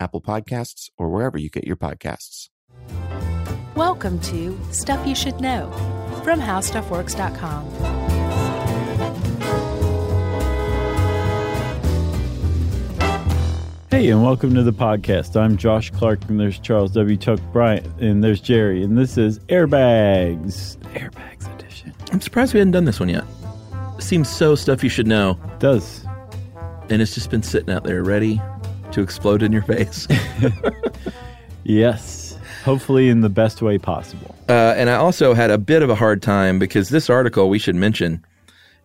Apple Podcasts, or wherever you get your podcasts. Welcome to Stuff You Should Know from HowStuffWorks.com. Hey, and welcome to the podcast. I'm Josh Clark, and there's Charles W. Chuck Bryant, and there's Jerry, and this is Airbags, Airbags edition. I'm surprised we hadn't done this one yet. seems so stuff you should know, Does and it's just been sitting out there ready to explode in your face. yes, hopefully in the best way possible. uh, and I also had a bit of a hard time because this article we should mention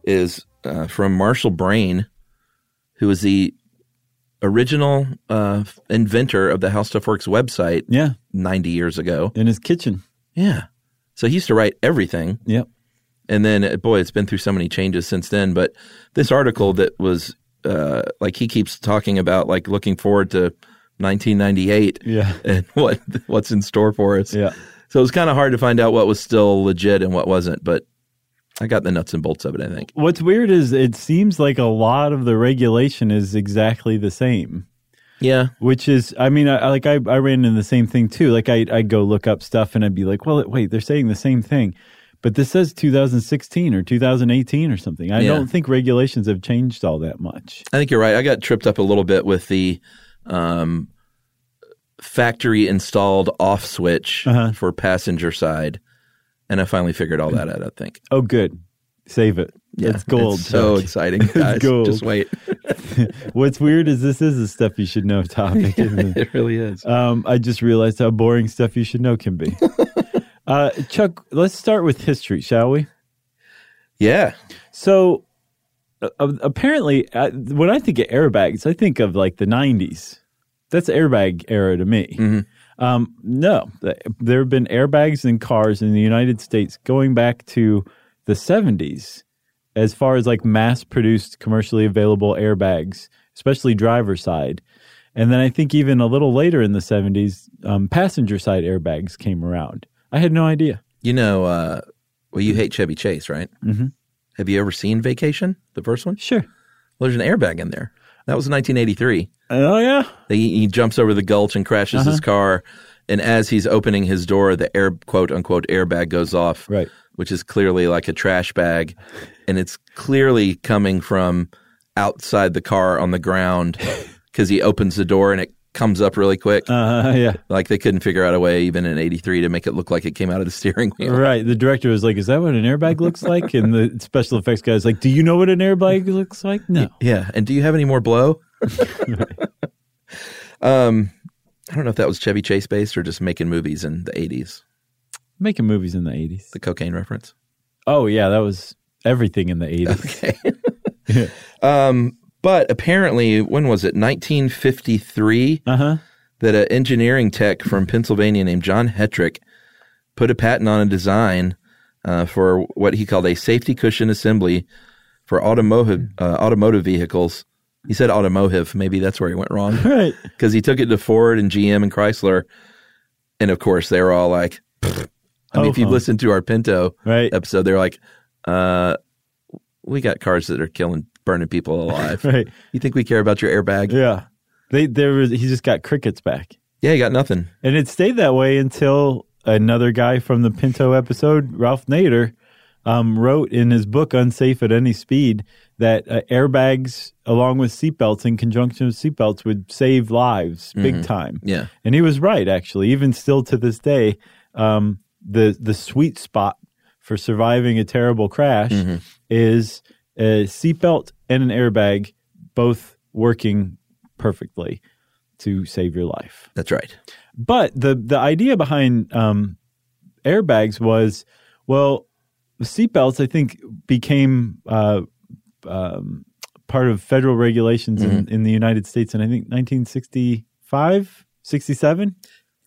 is uh, from Marshall Brain, who is the original uh, inventor of the How Stuff Works website Yeah, 90 years ago. in his kitchen. Yeah. So he used to write everything. Yep. And then, uh, boy, it's been through so many changes since then. But this article that was uh, like he keeps talking about, like looking forward to 1998 Yeah. and what what's in store for us. Yeah. So it was kind of hard to find out what was still legit and what wasn't. But I got the nuts and bolts of it. I think. What's weird is it seems like a lot of the regulation is exactly the same. Yeah. Which is, I mean, I, like I, I ran into the same thing too. Like I, I'd go look up stuff and I'd be like, well, wait, they're saying the same thing, but this says 2016 or 2018 or something. I Yeah. don't think regulations have changed all that much. I think you're right. I got tripped up a little bit with the um, factory installed off switch Uh-huh. for passenger side, and I finally figured all that out. I think. Oh, good. Save it. Yeah, it's gold. It's so exciting, guys. gold. Just wait. What's weird is this is a stuff you should know topic. Isn't it? it really is. Um, I just realized how boring stuff you should know can be. Uh, Chuck, let's start with history, shall we? Yeah. So, uh, uh, apparently, uh, when I think of airbags, I think of like the '90s. That's airbag era to me. Um, no, there have been airbags in cars in the United States going back to the '70s, as far as like mass-produced, commercially available airbags, especially driver side. And then I think even a little later in the '70s, um, passenger side airbags came around. I had no idea. You know, uh, well, you hate Chevy Chase, right? Mhm. Have you ever seen Vacation, the first one? Sure. Well, there's an airbag in there. That was 1983. Oh yeah. He, he jumps over the gulch and crashes Uh-huh. his car. And as he's opening his door, the air quote unquote airbag goes off, Right. which is clearly like a trash bag. And it's clearly coming from outside the car on the ground because he opens the door and it comes up really quick. Uh, yeah. like they couldn't figure out a way, even in 83, to make it look like it came out of the steering wheel. Right. The director was like, "Is that what an airbag looks like?" And the special effects guy was like, "Do you know what an airbag looks like?" No. Yeah. And do you have any more blow? um, I don't know if that was Chevy Chase based or just making movies in the 80s, Making movies in the eighties. the cocaine reference. Oh yeah, that was everything in the eighties. Okay. um, but apparently, when was it? 1953, Uh huh. that an engineering tech from Pennsylvania named John Hetrick put a patent on a design uh, for what he called a safety cushion assembly for automotive uh, automotive vehicles. He said automotive. Maybe that's where he went wrong Right. because he took it to Ford and GM and Chrysler, and of course they were all like, "Pfft." I mean, if you've listened to our Pinto Right. episode, they're like, uh, "We got cars that are killing, burning people alive. Right. You think we care about your airbag? Yeah. They there was he just got crickets back, Yeah, he got nothing. and it stayed that way until another guy from the Pinto episode, Ralph Nader, um, wrote in his book Unsafe at Any Speed that uh, airbags, along with seatbelts, in conjunction with seatbelts, would save lives big time. Yeah. And he was right, actually. Even still to this day, um, the the sweet spot for surviving a terrible crash is a seatbelt and an airbag, both working perfectly to save your life. That's right. But the the idea behind um, airbags was, well, seatbelts I think became uh, um, part of federal regulations in, in the United States in I think 1965, 67.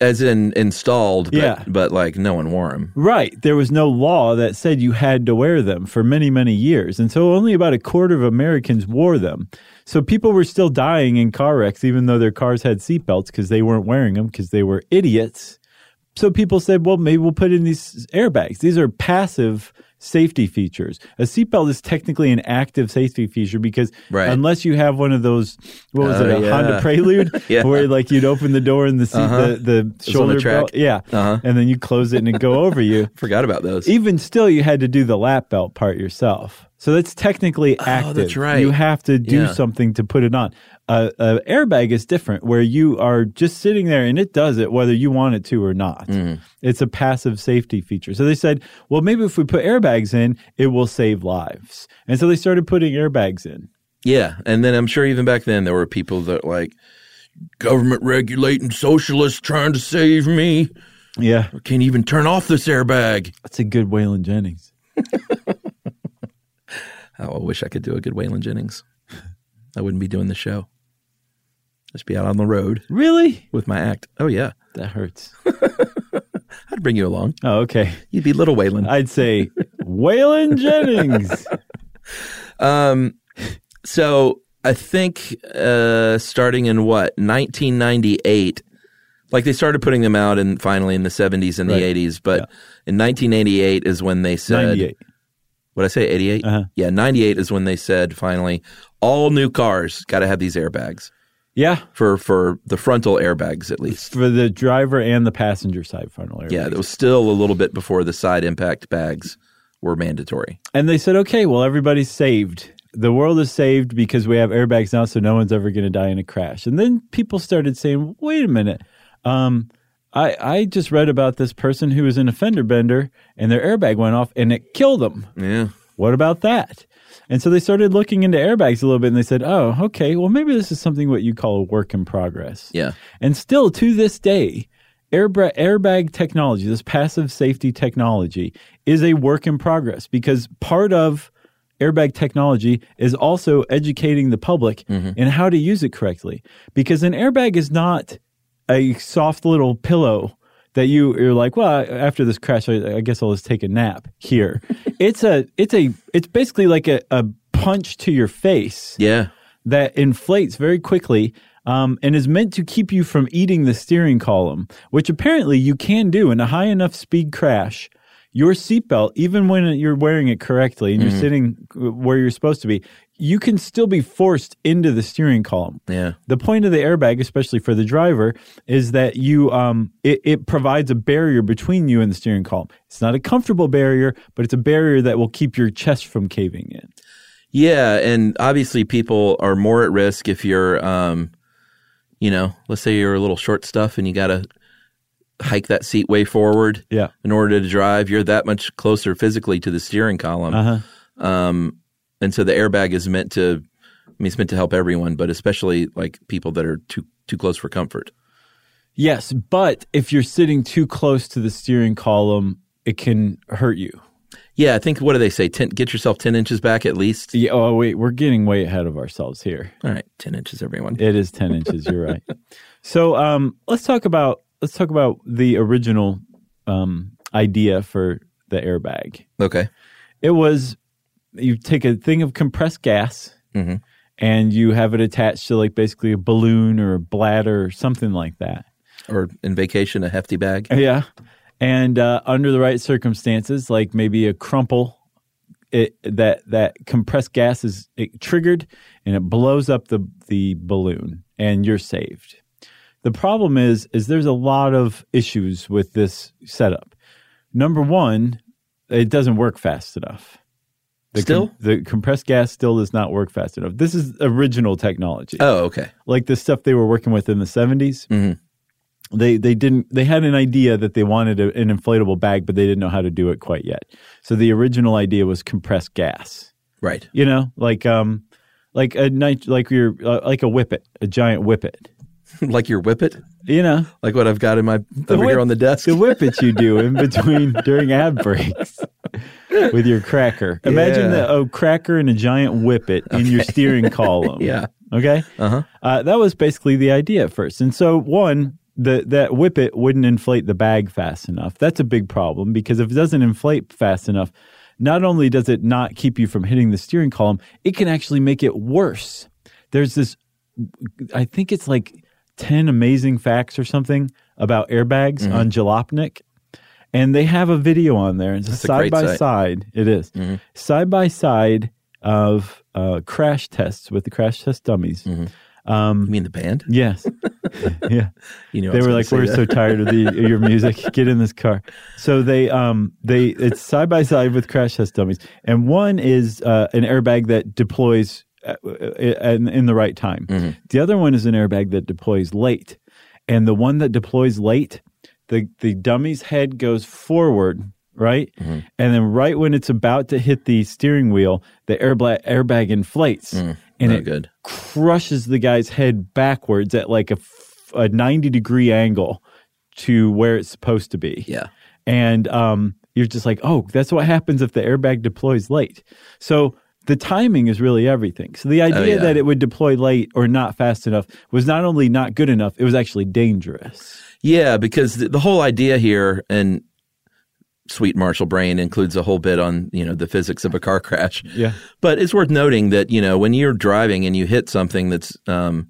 As in installed, but, Yeah. but like no one wore them. Right. There was no law that said you had to wear them for many, many years. And so only about a quarter of Americans wore them. So people were still dying in car wrecks, even though their cars had seatbelts because they weren't wearing them because they were idiots. So people said, well, maybe we'll put in these airbags. These are passive safety features. A seatbelt is technically an active safety feature because Right. unless you have one of those, what was Oh, it, a yeah. Honda Prelude, Yeah. where like you'd open the door and the seat, the, the the shoulder track. belt, yeah, Uh-huh. and then you close it and it go over you. Forgot about those. Even still, you had to do the lap belt part yourself. So that's technically active. Oh, that's right. You have to do Yeah. something to put it on. A a airbag is different, where you are just sitting there and it does it whether you want it to or not. Mm-hmm. It's a passive safety feature. So they said, well, maybe if we put airbags in, it will save lives. And so they started putting airbags in. Yeah, and then I'm sure even back then there were people that like government regulating socialists trying to save me. Yeah, I can't even turn off this airbag. that's a good Waylon Jennings. Oh, I wish I could do a good Waylon Jennings. I wouldn't be doing the show. Just be out on the road Really? with my act. Oh yeah, That hurts. I'd bring you along. Oh, okay. You'd be little Waylon. I'd say Waylon Jennings. Um, so I think uh, starting in what 1998, like they started putting them out, and finally in the 70s and Right. the 80s. But in 1988 is when they said, 98. "What I say? 88? Uh-huh. Yeah, 98 is when they said finally all new cars got to have these airbags Yeah, for for the frontal airbags at least." for the driver and the passenger side frontal airbags. Yeah, it was still a little bit before the side impact bags were mandatory. and they said, okay, well, everybody's saved. The world is saved because we have airbags now, so no one's ever going to die in a crash. And then people started saying, wait a minute. Um, I, I just read about this person who was in a fender bender and their airbag went off and it killed them. Yeah. What about that? And so they started looking into airbags a little bit and they said, oh, okay, well, maybe this is something what you call a work in progress. Yeah. And still to this day, airbag, airbag technology, this passive safety technology, is a work in progress because part of airbag technology is also educating the public mm-hmm. in how to use it correctly. Because an airbag is not a soft little pillow that you you're like, well, after this crash, I, I guess I'll just take a nap here. it's a it's a it's basically like a, a punch to your face Yeah. that inflates very quickly um, and is meant to keep you from eating the steering column, which apparently you can do in a high enough speed crash. Your seatbelt, even when you're wearing it correctly and you're sitting where you're supposed to be, you can still be forced into the steering column. Yeah. The point of the airbag, especially for the driver, is that you um, it, it provides a barrier between you and the steering column. It's not a comfortable barrier, but it's a barrier that will keep your chest from caving in. Yeah, and obviously people are more at risk if you're, um, you know, let's say you're a little short stuff and you got to hike that seat way forward Yeah. in order to drive. You're that much closer physically to the steering column, Uh-huh. um, and so the airbag is meant to. I mean, it's meant to help everyone, but especially like people that are too too close for comfort. Yes, but if you're sitting too close to the steering column, it can hurt you. Yeah, I think what do they say? Ten, get yourself ten inches back at least. Yeah, oh, wait, we're getting way ahead of ourselves here. All right, ten inches, everyone. It is 10 inches, you're right. So, um, let's talk about let's talk about the original um, idea for the airbag. Okay. It was you take a thing of compressed gas Mhm. and you have it attached to like basically a balloon or a bladder or something like that. Or in vacation, a hefty bag. Yeah. And uh, under the right circumstances, like maybe a crumple, it, that that compressed gas is it triggered and it blows up the the balloon, and you're saved. The problem is is there's a lot of issues with this setup. Number one, it doesn't work fast enough. The Still? the compressed gas still does not work fast enough. This is original technology. Oh, okay. like the stuff they were working with in the 70s. Mhm. They they didn't they had an idea that they wanted a, an inflatable bag, but they didn't know how to do it quite yet. So the original idea was compressed gas. Right. You know, like um, like a night like your uh, like a whippet, a giant whippet. like your whippet, You know, like what I've got in my over whip- here on the desk. the whippets you do in between during ad breaks with your cracker. Imagine Yeah. the a cracker and a giant whippet in your steering column. Yeah. Okay. Uh-huh. Uh, that was basically the idea at first. And so, one, the, that whippet wouldn't inflate the bag fast enough. That's a big problem because if it doesn't inflate fast enough, not only does it not keep you from hitting the steering column, it can actually make it worse. There's this, I think it's like 10 amazing facts or something about airbags Mm-hmm. on Jalopnik. And they have a video on there. It's a That's a side by site. side. It is. Mm-hmm. side by side of uh, crash tests with the crash test dummies. Mm-hmm. Um, You mean the band? Yes. yeah. You know, They were like, "We're that. so tired of the your music. Get in this car." So they um they it's side by side with crash test dummies, and one is uh, an airbag that deploys in, in the right time. Mm-hmm. The other one is an airbag that deploys late, and the one that deploys late, the the dummy's head goes forward. Right, Mm-hmm. and then right when it's about to hit the steering wheel, the airbag airbag inflates, and it good. crushes the guy's head backwards at like a, a 90 degree angle to where it's supposed to be. Yeah. And um, you're just like, oh, that's what happens if the airbag deploys late. So the timing is really everything. So the idea Oh, yeah. that it would deploy late or not fast enough was not only not good enough, it was actually dangerous. Yeah, because the, the whole idea here, and sweet Marshall Brain includes a whole bit on you know the physics of a car crash. Yeah. But it's worth noting that you know when you're driving and you hit something that's um,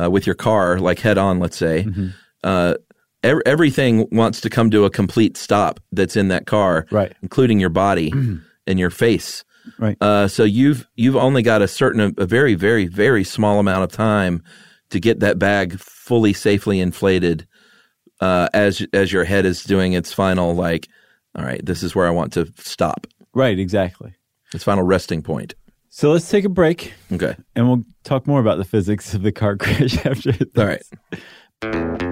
uh, with your car, like head on, let's say, Mm-hmm. uh, ev- everything wants to come to a complete stop that's in that car, Right. including your body and your face. Right. Uh, so you've you've only got a certain a very very very small amount of time to get that bag fully safely inflated uh, as as your head is doing its final like all right this is where I want to stop Right, exactly. its final resting point. So let's take a break Okay. and we'll talk more about the physics of the car crash after this. All right.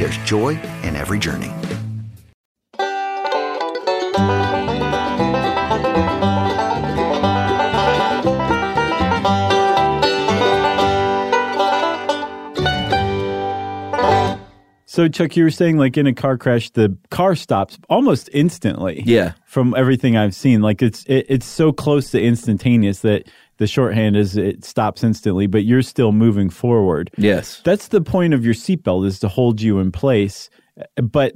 there's joy in every journey. So, Chuck, you were saying like in a car crash, the car stops almost instantly. Yeah. From everything I've seen, like it's it, it's so close to instantaneous that the shorthand is it stops instantly, but you're still moving forward. Yes. That's the point of your seatbelt is to hold you in place. But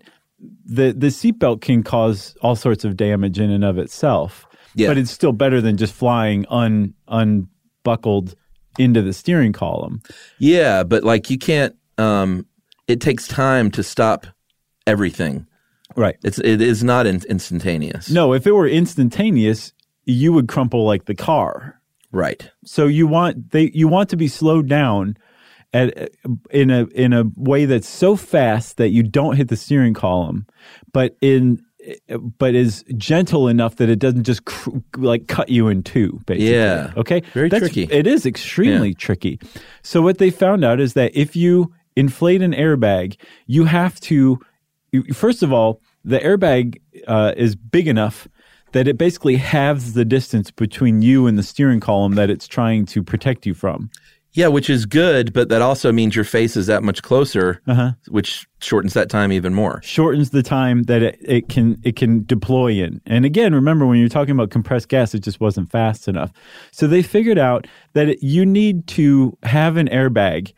the the seatbelt can cause all sorts of damage in and of itself. Yeah. But it's still better than just flying un unbuckled into the steering column. Yeah, but like you can't. Um, it takes time to stop everything. Right. It's it is not in, instantaneous. No, if it were instantaneous, you would crumple like the car. Right. So you want they you want to be slowed down at in a in a way that's so fast that you don't hit the steering column, but in but is gentle enough that it doesn't just cr- like cut you in two. Basically. Yeah. Okay. Very That's- tricky. It is extremely tricky. So what they found out is that if you inflate an airbag, you have to first of all the airbag uh, is big enough that it basically halves the distance between you and the steering column that it's trying to protect you from. Yeah, which is good, but that also means your face is that much closer, Uh-huh. which shortens that time even more. Shortens the time that it, it can it can deploy in. And again, remember when you're talking about compressed gas, it just wasn't fast enough. So they figured out that it, you need to have an airbag,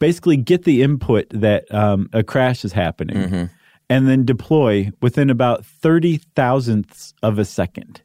basically get the input that um, a crash is happening, and then deploy within about thirty thousandths of a second.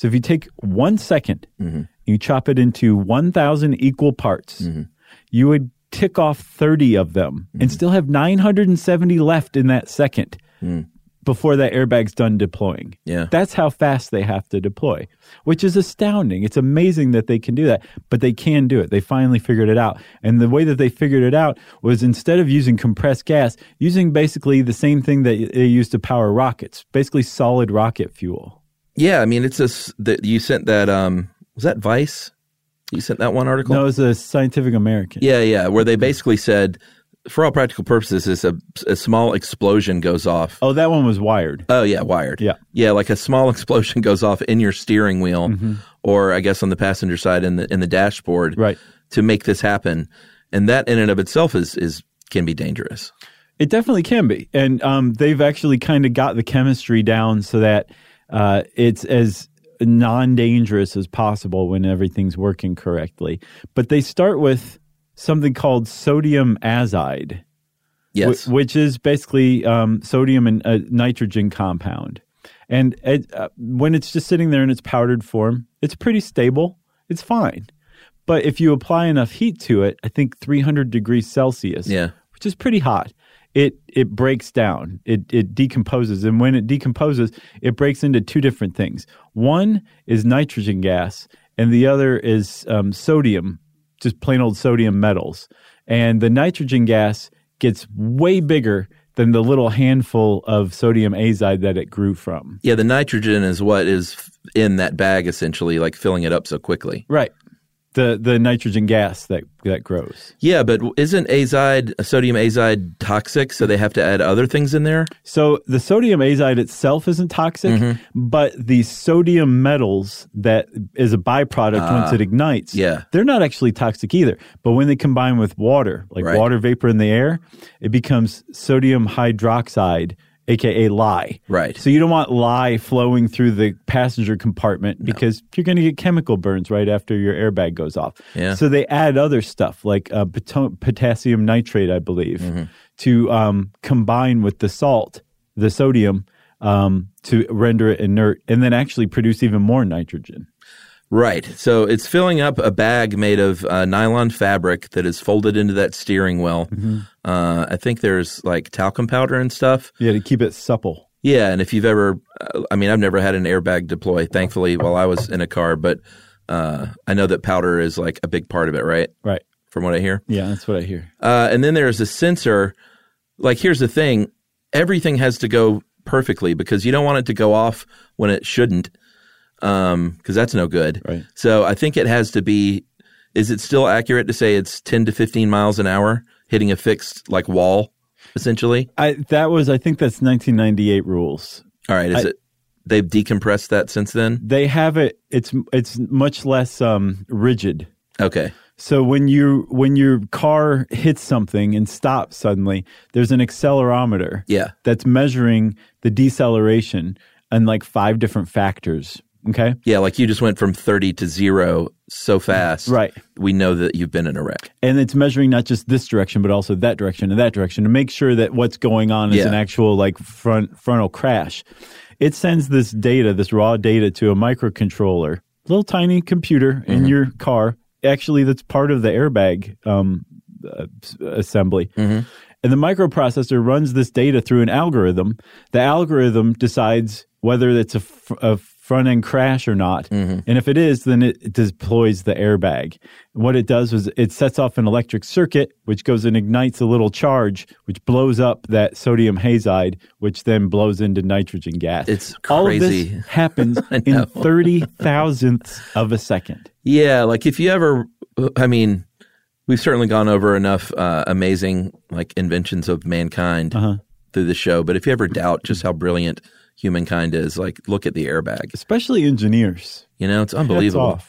So if you take one second, mm-hmm. you chop it into 1,000 equal parts, mm-hmm. you would tick off 30 of them and mm-hmm. still have 970 left in that second mm. Before that airbag's done deploying. Yeah. That's how fast they have to deploy, which is astounding. It's amazing that they can do that, but they can do it. They finally figured it out. And the way that they figured it out was instead of using compressed gas, using basically the same thing that they use to power rockets, basically solid rocket fuel. Yeah, I mean, it's a that you sent that. Um, was that Vice? You sent that one article. No, it was a Scientific American. Yeah, yeah, where they basically said, for all practical purposes, is a, a small explosion goes off. Oh, that one was wired. Oh yeah, wired. Yeah. yeah, like a small explosion goes off in your steering wheel, Mm-hmm. or I guess on the passenger side in the in the dashboard, Right. to make this happen, and that in and of itself is is can be dangerous. It definitely can be, and um, they've actually kind of got the chemistry down so that uh, it's as non-dangerous as possible when everything's working correctly. But they start with something called sodium azide, Yes, wh- which is basically um, sodium and a nitrogen compound. And it, uh, when it's just sitting there in its powdered form, it's pretty stable. It's fine. But if you apply enough heat to it, I think 300 degrees Celsius, Yeah. which is pretty hot, it it breaks down. It it decomposes, and when it decomposes, it breaks into two different things. One is nitrogen gas, and the other is um, sodium, just plain old sodium metals. And the nitrogen gas gets way bigger than the little handful of sodium azide that it grew from. yeah. The nitrogen is what is in that bag essentially, like filling it up so quickly. Right. The the nitrogen gas that that grows. Yeah, but isn't azide sodium azide toxic? So they have to add other things in there. So the sodium azide itself isn't toxic, mm-hmm. but the sodium metals that is a byproduct once ah. it ignites, yeah. they're not actually toxic either. But when they combine with water, like Right. water vapor in the air, it becomes sodium hydroxide, aka lye. Right. So you don't want lye flowing through the passenger compartment because you're going to get chemical burns right after your airbag goes off. Yeah. So they add other stuff like uh, poto- potassium nitrate, I believe, Mm-hmm. to um, combine with the salt, the sodium, um, to render it inert, and then actually produce even more nitrogen. Right. So it's filling up a bag made of uh, nylon fabric that is folded into that steering wheel. Uh, I think there's like talcum powder and stuff. Yeah, to keep it supple. Yeah, and if you've ever, uh, I mean, I've never had an airbag deploy, thankfully, while I was in a car, but uh, I know that powder is like a big part of it, right? Right. From what I hear. Yeah, that's what I hear. Uh, and then there's a sensor. Like, here's the thing everything has to go perfectly because you don't want it to go off when it shouldn't, because that's no good. Right. So I think it has to be. Is it still accurate to say it's 10 to 15 miles an hour hitting a fixed like wall, essentially? I that was I think that's 1998 rules. All right. Is I- it? They've decompressed that since then. They have it. It's it's much less um, rigid. Okay. So when you when your car hits something and stops suddenly, there's an accelerometer Yeah. that's measuring the deceleration and like five different factors. Okay. Yeah, like you just went from 30 to zero so fast. Right. We know that you've been in a wreck. And it's measuring not just this direction, but also that direction and that direction to make sure that what's going on is Yeah. an actual like front frontal crash. It sends this data, this raw data to a microcontroller, little tiny computer in your car. Actually, that's part of the airbag um, uh, assembly. And the microprocessor runs this data through an algorithm. The algorithm decides whether it's a, fr- a front end crash or not. And if it is, then it, deploys the airbag. What it does is it sets off an electric circuit, which goes and ignites a little charge, which blows up that sodium azide, which then blows into nitrogen gas. It's All of this happens in 30 thousandths of a second. Yeah, like if you ever, I mean, we've certainly gone over enough uh, amazing like inventions of mankind Uh-huh. through the show. But if you ever doubt just how brilliant humankind is, like look at the airbag. Especially engineers. You know, it's unbelievable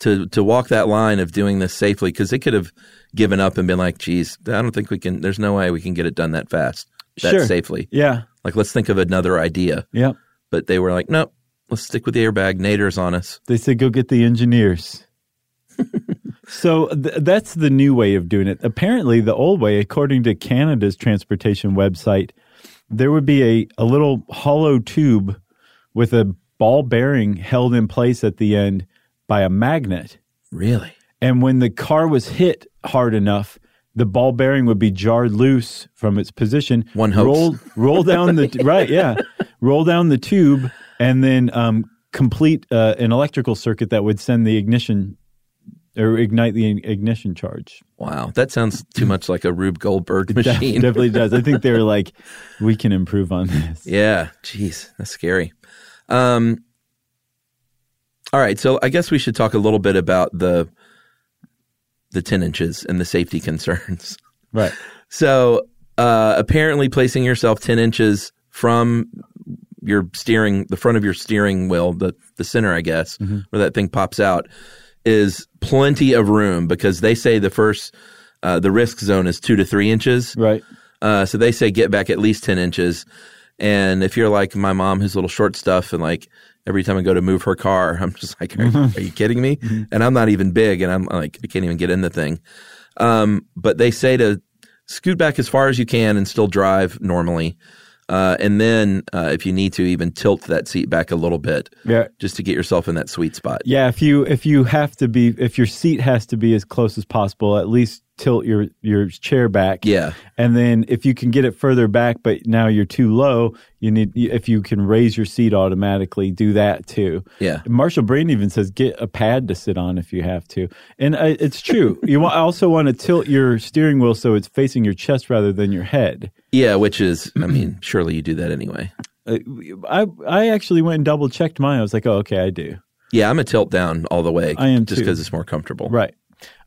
to to walk that line of doing this safely because they could have given up and been like, "Geez, I don't think we can. There's no way we can get it done that fast, that Sure. safely. Yeah. Like, let's think of another idea." Yeah. But they were like, "Nope, let's stick with the airbag. Nader's on us." They said, go get the engineers. so th- that's the new way of doing it. Apparently, the old way, according to Canada's transportation website, there would be a, a little hollow tube with a ball bearing held in place at the end by a magnet. Really? And when the car was hit hard enough, the ball bearing would be jarred loose from its position. One hopes. Roll, roll down the right, yeah, roll down the tube, and then um, complete uh, an electrical circuit that would send the ignition or ignite the ignition charge. Wow, that sounds too much like a Rube Goldberg machine. definitely does. I think they're like, we can improve on this. Yeah, jeez, that's scary. Um, all right, so I guess we should talk a little bit about the the ten inches and the safety concerns. Right. So uh, apparently, placing yourself ten inches from your steering, the front of your steering wheel, the the center, I guess, where that thing pops out, is plenty of room because they say the first uh, the risk zone is two to three inches. Right. Uh, so they say get back at least 10 inches. And if you're like my mom, who's little short stuff, and like every time I go to move her car, I'm just like, are, are you kidding me? And I'm not even big, and I'm like, I can't even get in the thing. Um, but they say to scoot back as far as you can and still drive normally. Uh, and then uh, if you need to, even tilt that seat back a little bit Yeah. just to get yourself in that sweet spot. Yeah, if you if you have to be if your seat has to be as close as possible, at least tilt your your chair back. Yeah. And then if you can get it further back but now you're too low, you need if you can raise your seat automatically, do that too. Yeah. Marshall Brain even says get a pad to sit on if you have to. And uh, it's true. you also want to tilt your steering wheel so it's facing your chest rather than your head. Yeah, which is, I mean, surely you do that anyway. Uh, I I actually went and double checked mine. I was like, "Oh, okay, I do." Yeah, I'm a tilt down all the way. I am just because it's more comfortable. Right.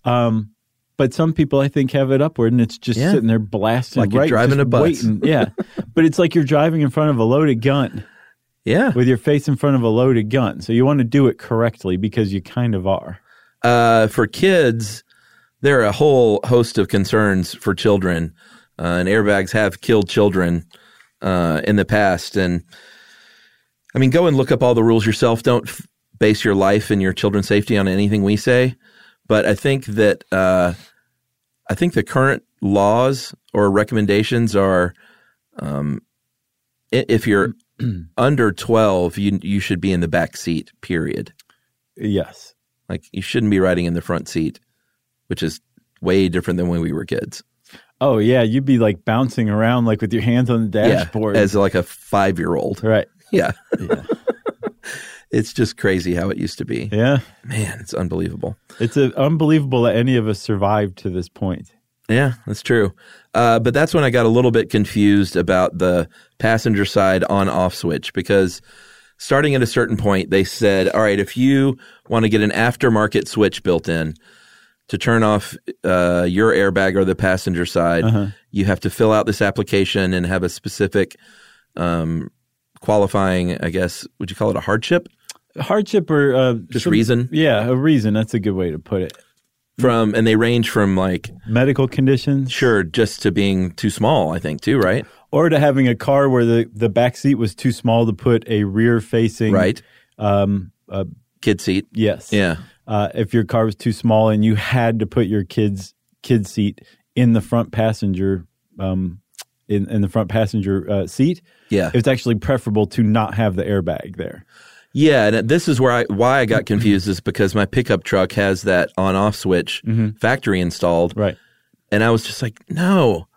Um, but some people, I think, have it upward and it's just Yeah. sitting there blasting. Like you're right, driving a bus. Waiting. Yeah. but it's like you're driving in front of a loaded gun Yeah. with your face in front of a loaded gun. So you want to do it correctly because you kind of are. Uh, for kids, there are a whole host of concerns for children, and airbags have killed children uh, in the past. And I mean, go and look up all the rules yourself. Don't f- base your life and your children's safety on anything we say. But I think that uh, I think the current laws or recommendations are, um, if you're under twelve, you you should be in the back seat. Period. Yes. Like you shouldn't be riding in the front seat, which is way different than when we were kids. Oh, yeah. You'd be like bouncing around like with your hands on the dashboard. Yeah, as like a five year old. right. Yeah. Yeah. it's just crazy how it used to be. Yeah. Man, it's unbelievable. It's uh unbelievable that any of us survived to this point. Yeah, that's true. Uh, but that's when I got a little bit confused about the passenger side on off switch because starting at a certain point, they said, all right, if you want to get an aftermarket switch built in to turn off uh, your airbag or the passenger side, Uh-huh. you have to fill out this application and have a specific um, qualifying, I guess, would you call it a hardship? Hardship or uh, Just some- reason? Yeah, a reason. That's a good way to put it. from, and they range from like Medical conditions, sure just to being too small. I think too, right? or to having a car where the the back seat was too small to put a rear facing Right. Um, uh, Kid seat. yes. Yeah. Uh, if your car was too small and you had to put your kids kid seat in the front passenger um, in in the front passenger uh, seat, Yeah. it's actually preferable to not have the airbag there. Yeah, and this is where I why I got confused is because my pickup truck has that on off switch factory installed, Right. and I was just like, no,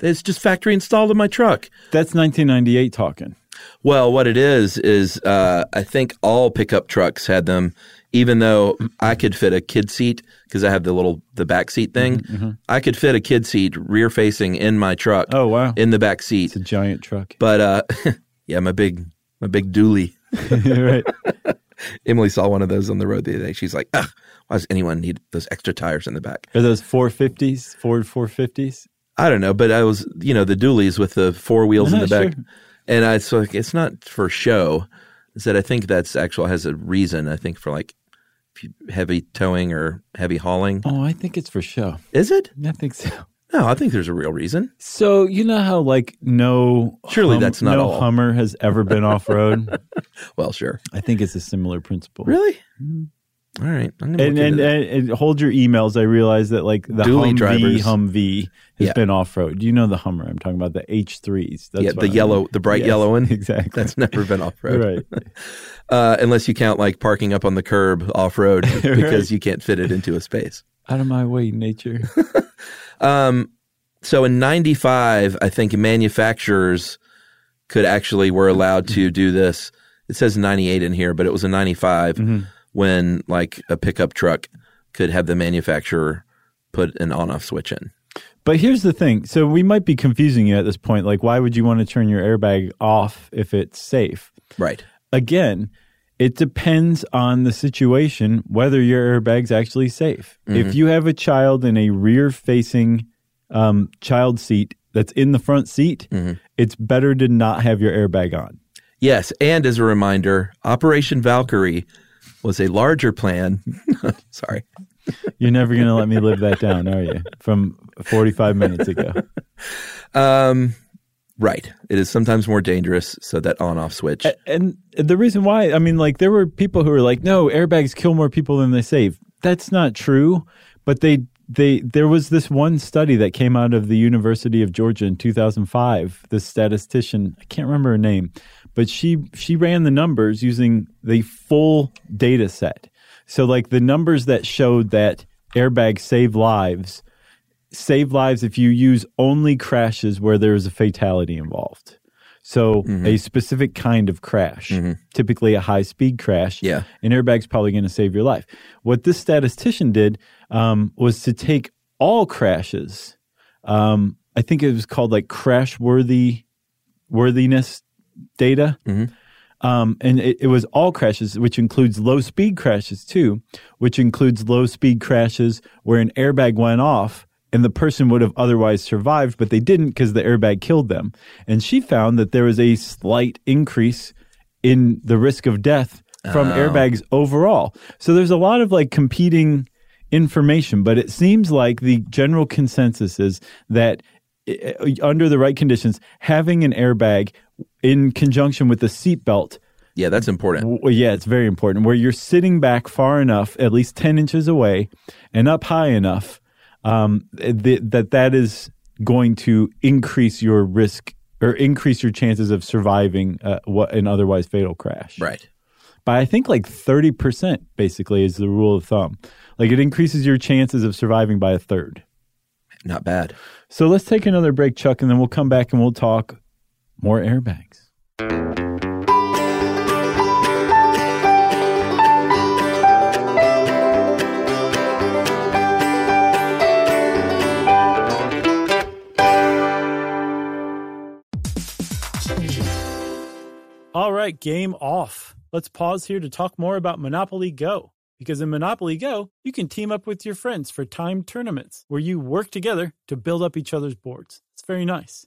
it's just factory installed in my truck. That's 1998 talking. Well, what it is is uh, I think all pickup trucks had them, even though I could fit a kid seat because I have the little the back seat thing. I could fit a kid seat rear facing in my truck. Oh, wow. in the back seat. It's a giant truck. But uh, yeah, my big my big dually. right. Emily saw one of those on the road the other day. She's like, Ugh, why does anyone need those extra tires in the back? Are those 450s? Ford 450s? I don't know, but I was, you know, the dualies with the four wheels in the back. Sure. And I so like, it's not for show. I said I think that's actual has a reason. I think for like heavy towing or heavy hauling. Oh, I think it's for show. Is it? I think so. No, I think there's a real reason. So you know how like no Surely that's not no all. Hummer has ever been off road. Well, sure. I think it's a similar principle. Really? Mm-hmm. All right. I'm gonna And and, and, and hold your emails. I realize that like the Dually Humvee drivers. Humvee has Yeah. been off road. Do you know the Hummer. I'm talking about the H3s. That's yeah, the I yellow, mean. the bright Yes, yellow one. Exactly. That's never been off road. right. Uh, unless you count like parking up on the curb off road because you can't fit it into a space. Out of my way, nature. Um, so in 95, I think manufacturers could actually were allowed to do this. It says 98 in here, but it was a 95 when like a pickup truck could have the manufacturer put an on off switch in. But here's the thing. So we might be confusing you at this point. Like, why would you want to turn your airbag off if it's safe? Right. Again, it depends on the situation whether your airbag's actually safe. If you have a child in a rear facing um, child seat that's in the front seat, it's better to not have your airbag on. Yes. And as a reminder, Operation Valkyrie was a larger plan. Sorry. You're never going to let me live that down, are you? From 45 minutes ago. Um, right. It is sometimes more dangerous. So that on off switch. And the reason why, I mean, like there were people who were like, "No, airbags kill more people than they save." That's not true. But they they there was this one study that came out of the University of Georgia in 2005. This statistician, I can't remember her name, but she she ran the numbers using the full data set. So like the numbers that showed that airbags save lives save lives if you use only crashes where there is a fatality involved. So a specific kind of crash, typically a high speed crash. Yeah. An airbag's probably going to save your life. What this statistician did um, was to take all crashes. Um, I think it was called like crash worthy worthiness data. Um, and it, it was all crashes, which includes low speed crashes too, which includes low speed crashes where an airbag went off and the person would have otherwise survived, but they didn't because the airbag killed them. And she found that there was a slight increase in the risk of death from airbags overall. So there's a lot of like competing information, but it seems like the general consensus is that uh, under the right conditions, having an airbag in conjunction with the seatbelt yeah, that's important. well, yeah, it's very important. Where you're sitting back far enough, at least ten inches away, and up high enough, um, th- that that is going to increase your risk or increase your chances of surviving uh, what an otherwise fatal crash. Right. By I think like thirty percent, basically, is the rule of thumb. Like it increases your chances of surviving by a third. Not bad. So let's take another break, Chuck, and then we'll come back and we'll talk more airbags. All right, game off. Let's pause here to talk more about Monopoly Go. Because in Monopoly Go, you can team up with your friends for timed tournaments where you work together to build up each other's boards. It's very nice.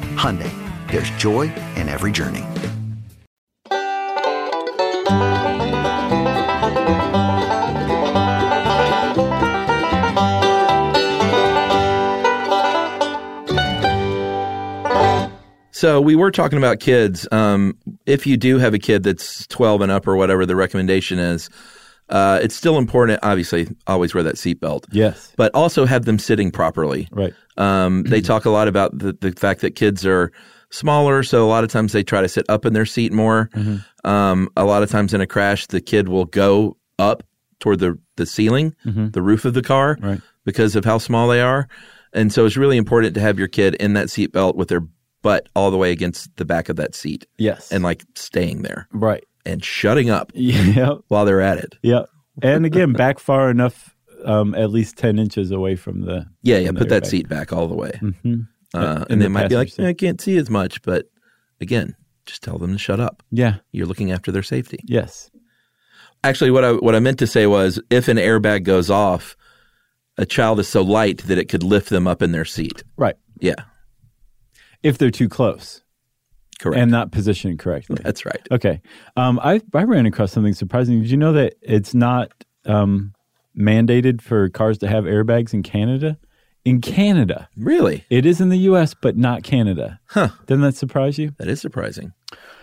Hyundai, there's joy in every journey. So we were talking about kids. Um, if you do have a kid that's 12 and up or whatever the recommendation is, uh, it's still important. Obviously, always wear that seatbelt. Yes. but also have them sitting properly. Right. Um, they talk a lot about the, the fact that kids are smaller, so a lot of times they try to sit up in their seat more. Um, a lot of times in a crash, the kid will go up toward the the ceiling, the roof of the car, Right. because of how small they are. And so it's really important to have your kid in that seatbelt with their butt all the way against the back of that seat Yes. and like staying there right. And shutting up Yep. while they're at it. Yep. And again, back far enough, um, at least 10 inches away from the. Yeah, yeah. Put that seat back all the way. Mhm. Uh, and the they might be like. I can't see as much, but again, just tell them to shut up. Yeah. You're looking after their safety. Yes. Actually, what I what I meant to say was, if an airbag goes off, a child is so light that it could lift them up in their seat. Right. Yeah, If they're too close correct. and not positioned correctly. That's right. Okay. Um, I, I ran across something surprising. Did you know that it's not um, mandated for cars to have airbags in Canada? In Canada. Really, It is in the U.S., but not Canada. Huh. Doesn't that surprise you? that is surprising.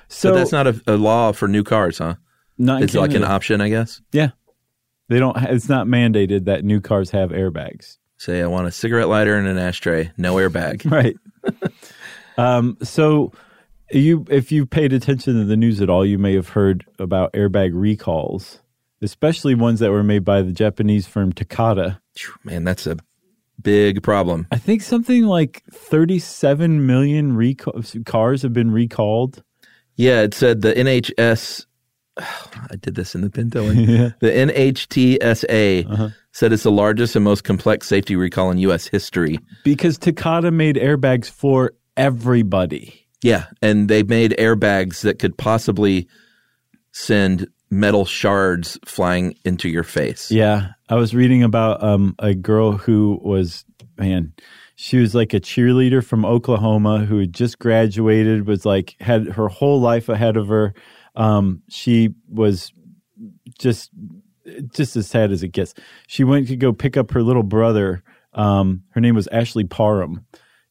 So but that's not a, a law for new cars, huh? not in It's like an option, I guess. Yeah. They don't. It's not mandated that new cars have airbags. Say, I want a cigarette lighter and an ashtray, no airbag. Right. um, so you, if you paid attention to the news at all, you may have heard about airbag recalls, especially ones that were made by the Japanese firm Takata. Man, that's a big problem. I think something like 37 million recall- cars have been recalled. Yeah, it said the NHS. I did this in the Pinto. Yeah. The NHTSA Uh-huh. said it's the largest and most complex safety recall in U.S. history. Because Takata made airbags for everybody. Yeah, and they made airbags that could possibly send metal shards flying into your face. Yeah, I was reading about um, a girl who was man, she was like a cheerleader from Oklahoma who had just graduated, was like had her whole life ahead of her. Um, she was just just as sad as it gets. She went to go pick up her little brother. Um, her name was Ashley Parham.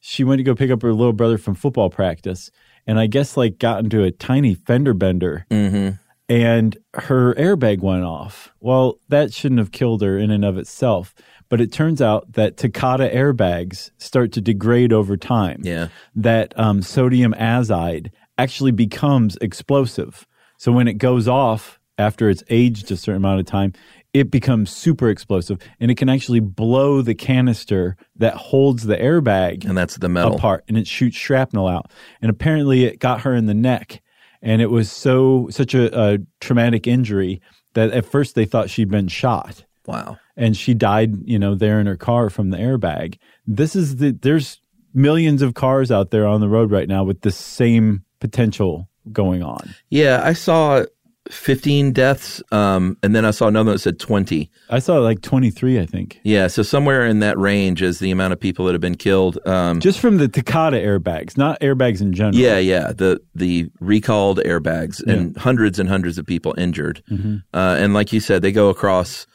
She went to go pick up her little brother from football practice, and I guess like got into a tiny fender bender hmm and her airbag went off. Well, that shouldn't have killed her in and of itself. But it turns out that Takata airbags start to degrade over time. Yeah. That um, sodium azide actually becomes explosive. So when it goes off after it's aged a certain amount of time, it becomes super explosive and it can actually blow the canister that holds the airbag And that's the metal. apart and it shoots shrapnel out. And apparently it got her in the neck and it was so such a, a traumatic injury that at first they thought she'd been shot Wow. and she died, you know, there in her car from the airbag. This is the there's millions of cars out there on the road right now with the same potential going on. Yeah, I saw 15 deaths, um, and then I saw another that said 20. I saw like 23, I think. Yeah, so somewhere in that range is the amount of people that have been killed. Um, Just from the Takata airbags, not airbags in general. yeah, yeah, the the recalled airbags and hundreds and hundreds of people injured. Mm-hmm. Uh, and like you said, they go across.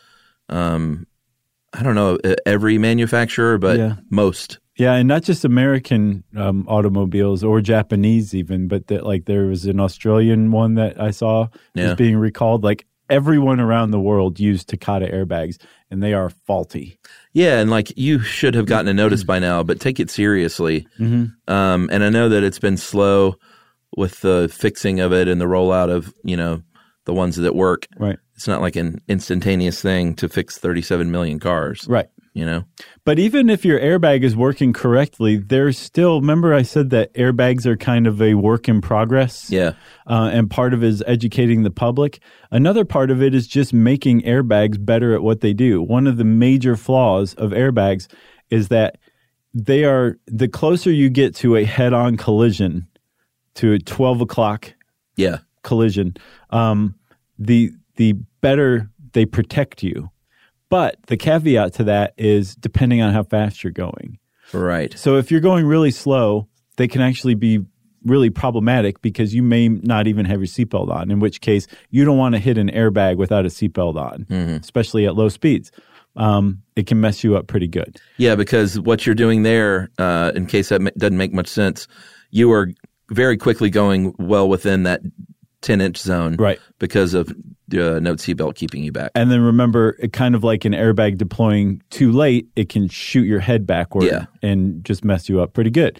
Um, I don't know every manufacturer, but Yeah. most. Yeah, and not just American um, automobiles or Japanese even, but that like there was an Australian one that I saw Yeah. was being recalled. Like everyone around the world used Takata airbags, and they are faulty. Yeah, and like you should have gotten a notice by now, but take it seriously. Mm-hmm. Um, and I know that it's been slow with the fixing of it and the rollout of you know the ones that work. Right, It's not like an instantaneous thing to fix 37 million cars. right. You know. But even if your airbag is working correctly, there's still. Remember, I said that airbags are kind of a work in progress. Yeah. uh, and part of it is educating the public. Another part of it is just making airbags better at what they do. One of the major flaws of airbags is that they are the closer you get to a head-on collision, to a twelve o'clock Yeah. collision, um, the the better they protect you. But the caveat to that is depending on how fast you're going. Right. So if you're going really slow, they can actually be really problematic because you may not even have your seatbelt on, in which case you don't want to hit an airbag without a seatbelt on, especially at low speeds. Um, it can mess you up pretty good. Yeah, because what you're doing there, uh, in case that ma- doesn't make much sense, you are very quickly going well within that 10 inch zone. Right. Because of the uh, note seatbelt keeping you back. And then remember, it kind of like an airbag deploying too late, it can shoot your head backward Yeah. and just mess you up pretty good.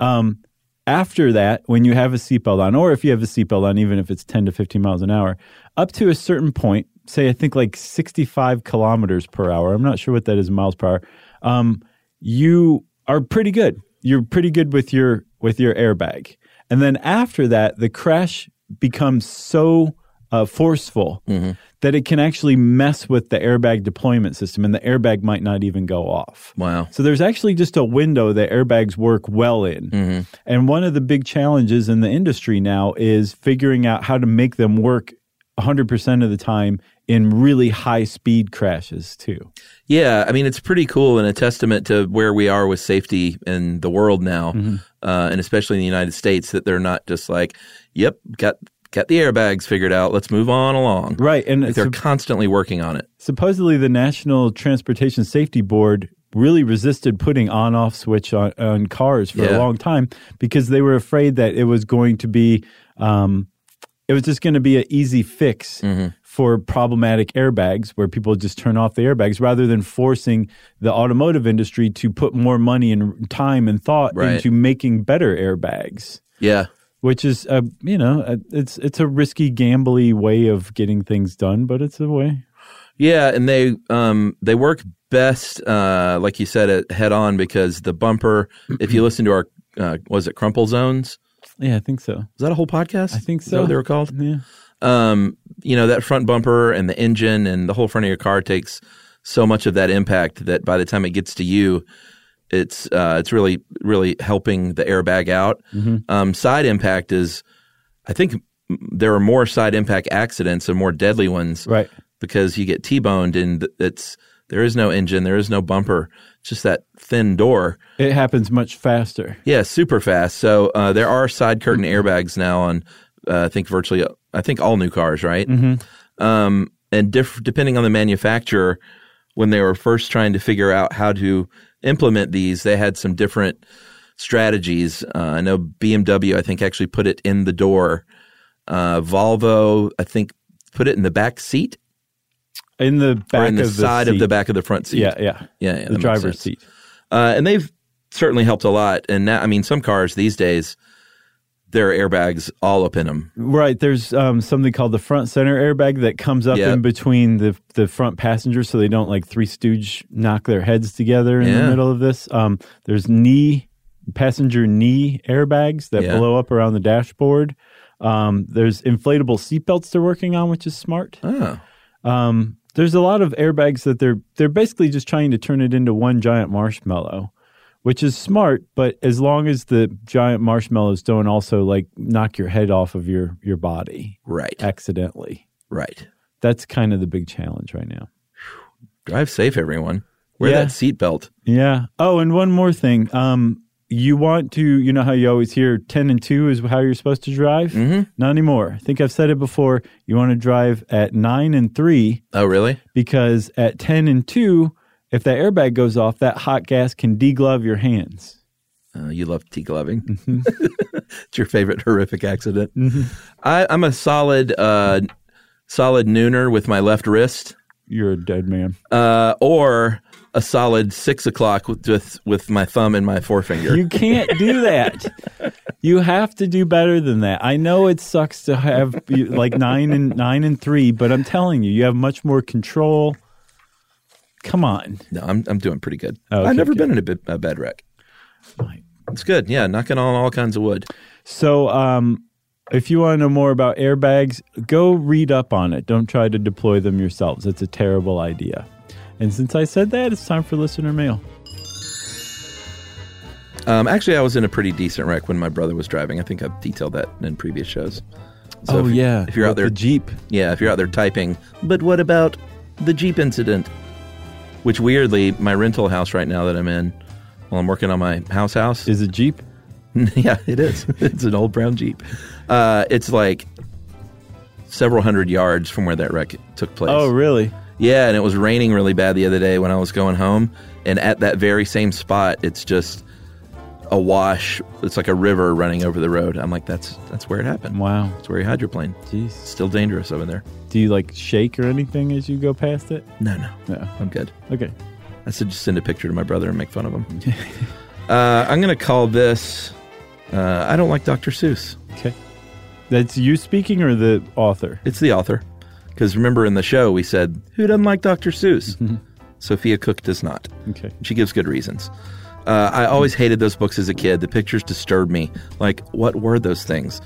Um, after that, when you have a seatbelt on, or if you have a seatbelt on, even if it's 10 to 15 miles an hour, up to a certain point, say I think like 65 kilometers per hour, I'm not sure what that is in miles per hour, um, you are pretty good. You're pretty good with your with your airbag. And then after that, the crash becomes so uh, forceful that it can actually mess with the airbag deployment system, and the airbag might not even go off. Wow. So there's actually just a window that airbags work well in. And one of the big challenges in the industry now is figuring out how to make them work 100% of the time in really high speed crashes too. Yeah, I mean it's pretty cool and a testament to where we are with safety in the world now, Mm-hmm. uh, and especially in the United States, that they're not just like, "Yep, got got the airbags figured out. Let's move on along." Right. And Like they're sup- constantly working on it. supposedly the National Transportation Safety Board really resisted putting on off switch on, on cars for Yeah. a long time because they were afraid that it was going to be um, it was just going to be an easy fix Mm-hmm. for problematic airbags where people just turn off the airbags rather than forcing the automotive industry to put more money and time and thought Right. into making better airbags Yeah, which is a you know a, it's it's a risky gambly way of getting things done but it's a way. Yeah, and they um they work best uh like you said head on because the bumper if you listen to our uh, was it crumple zones? Yeah i think so. Was that a whole podcast? I think Is so. they were called? Yeah. Um you know that front bumper and the engine and the whole front of your car takes so much of that impact that by the time it gets to you it's uh it's really really helping the airbag out um side impact is i think there are more side impact accidents and more deadly ones right because you get T-boned and it's there is no engine, there is no bumper, just that thin door. it happens much faster Yeah, super fast. So uh, there are side curtain airbags now on uh, I think virtually I think all new cars, right? Mm-hmm. Um, and diff- depending on the manufacturer, when they were first trying to figure out how to implement these, they had some different strategies. Uh, I know BMW, I think, actually put it in the door. Uh, Volvo, I think, put it in the back seat in the back in the of the side of the back of the front seat. yeah yeah yeah, yeah the driver's seat Uh, and they've certainly helped a lot. And now, I mean, some cars these days, there are airbags all up in them. right there's um, something called the front center airbag that comes up Yeah. in between the the front passengers so they don't like three stooge knock their heads together in the middle of this um, there's knee passenger knee airbags that Yeah. blow up around the dashboard um, there's inflatable seatbelts they're working on which is smart Oh, Um, there's a lot of airbags that they're they're basically just trying to turn it into one giant marshmallow, which is smart. But as long as the giant marshmallows don't also like knock your head off of your your body Right. accidentally, Right. that's kind of the big challenge right now. Drive safe, everyone. Wear Yeah. that seatbelt. Yeah. Oh, and one more thing. Um, you want to, you know how you always hear 10 and 2 is how you're supposed to drive? Mhm. Not anymore. I think I've said it before. You want to drive at 9 and 3 Oh, really? because at 10 and 2, if that airbag goes off, that hot gas can deglove your hands. Uh, you love degloving. Mm-hmm. it's your favorite horrific accident. I, I'm a solid, uh, solid nooner with my left wrist, You're a dead man. uh, or a solid six o'clock with, with with my thumb and my forefinger. You can't do that. you have to do better than that. I know it sucks to have like 9 and 9 and 3, but I'm telling you, you have much more control. Come on. no, I'm I'm doing pretty good. Oh, okay, I've never good. been in a, bed, a bed wreck. It's good. Yeah, knocking on all kinds of wood. So, um, if you want to know more about airbags, go read up on it. Don't try to deploy them yourselves. It's a terrible idea. And since I said that, it's time for listener mail. Um, actually, I was in a pretty decent wreck when my brother was driving. I think I've detailed that in previous shows. So oh if, yeah, if you're out there, the Jeep. yeah, if you're out there typing, but what about the Jeep incident? Which weirdly, my rental house right now that I'm in, while I'm working on my house house, Is a Jeep? yeah, it is. it's an old brown Jeep. Uh, it's like several hundred yards from where that wreck took place. Oh really? Yeah, and it was raining really bad the other day when I was going home, and at that very same spot, it's just a wash. It's like a river running over the road. I'm like, that's that's where it happened. Wow. That's where he hydroplaned. Jeez. Still dangerous over there. Do you like shake or anything as you go past it? No, no, No. I'm good. Okay. I said just send a picture to my brother and make fun of him. uh, I'm gonna call this. Uh, I don't like Dr. Seuss. Okay. That's you speaking or the author? It's the author. Because remember in the show we said who doesn't like Dr. Seuss? Sophia Cook does not. Okay. She gives good reasons. Uh, I always hated those books as a kid. The pictures disturbed me. Like, what were those things?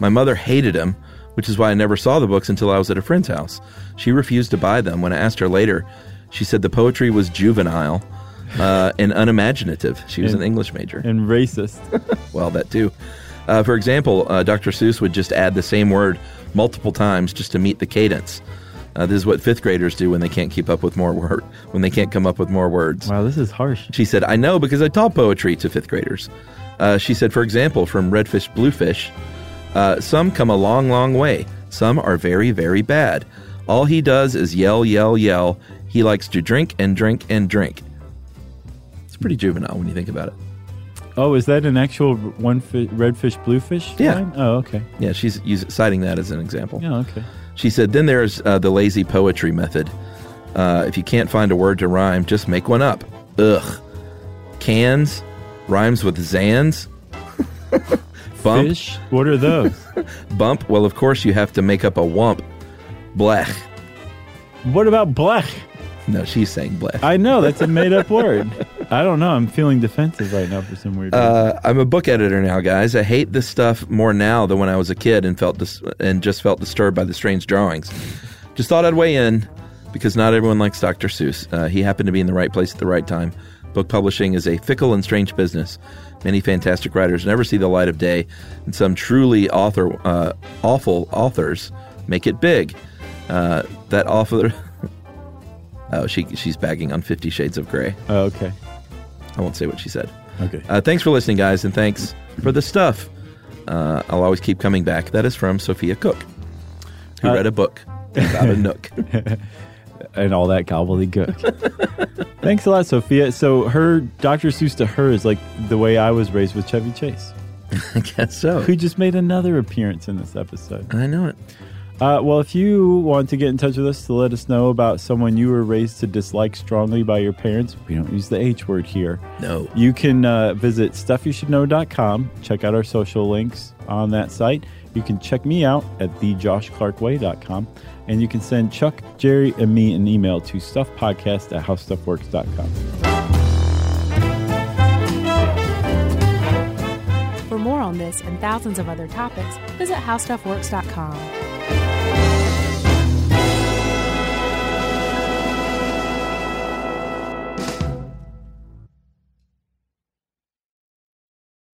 My mother hated them, which is why I never saw the books until I was at a friend's house. She refused to buy them. When I asked her later, she said the poetry was juvenile uh, and unimaginative. She was And- an English major. And racist. Well, that too. Uh, for example, uh, Dr. Seuss would just add the same word multiple times just to meet the cadence. Uh, this is what fifth graders do when they can't keep up with more word, when they can't come up with more words. wow, this is harsh. She said, I know because I taught poetry to fifth graders. Uh, she said, for example, from Redfish Bluefish, uh, some come a long, long way. Some are very, very bad. All he does is yell, yell, yell. He likes to drink and drink and drink. It's pretty juvenile when you think about it. Oh, is that an actual one fi- redfish bluefish? Yeah. line? Oh, okay. Yeah, she's use, citing that as an example. Yeah, okay. She said, then there's uh, the lazy poetry method. Uh, if you can't find a word to rhyme, just make one up. Ugh. Cans rhymes with Zans. Bump. Fish? What are those? Bump. Well, of course, you have to make up a wump. Blech. what about blech? No, she's saying blech. I know that's a made up word. I don't know. I'm feeling defensive right now for some weird reason. Uh, I'm a book editor now, guys. I hate this stuff more now than when I was a kid and felt dis- and just felt disturbed by the strange drawings. Just thought I'd weigh in because not everyone likes Dr. Seuss. Uh, he happened to be in the right place at the right time. Book publishing is a fickle and strange business. Many fantastic writers never see the light of day, and some truly author uh, awful authors make it big. Uh, that author. oh, she she's bagging on Fifty Shades of Grey. oh, okay. I won't say what she said. Okay. Uh, thanks for listening, guys, and thanks for the stuff. Uh, I'll always keep coming back. That is from Sophia Cook, who Uh, read a book about a nook. and all that gobbledygook. Thanks a lot, Sophia. So her Dr. Seuss to her is like the way I was raised with Chevy Chase, I guess so. who just made another appearance in this episode. I know it. Uh, well, if you want to get in touch with us to let us know about someone you were raised to dislike strongly by your parents, we don't use the H word here. No. You can uh, visit stuffyoushouldknow.com. Check out our social links on that site. You can check me out at thejoshclarkway.com. And you can send Chuck, Jerry, and me an email to stuffpodcast at howstuffworks.com. For more on this and thousands of other topics, visit howstuffworks.com.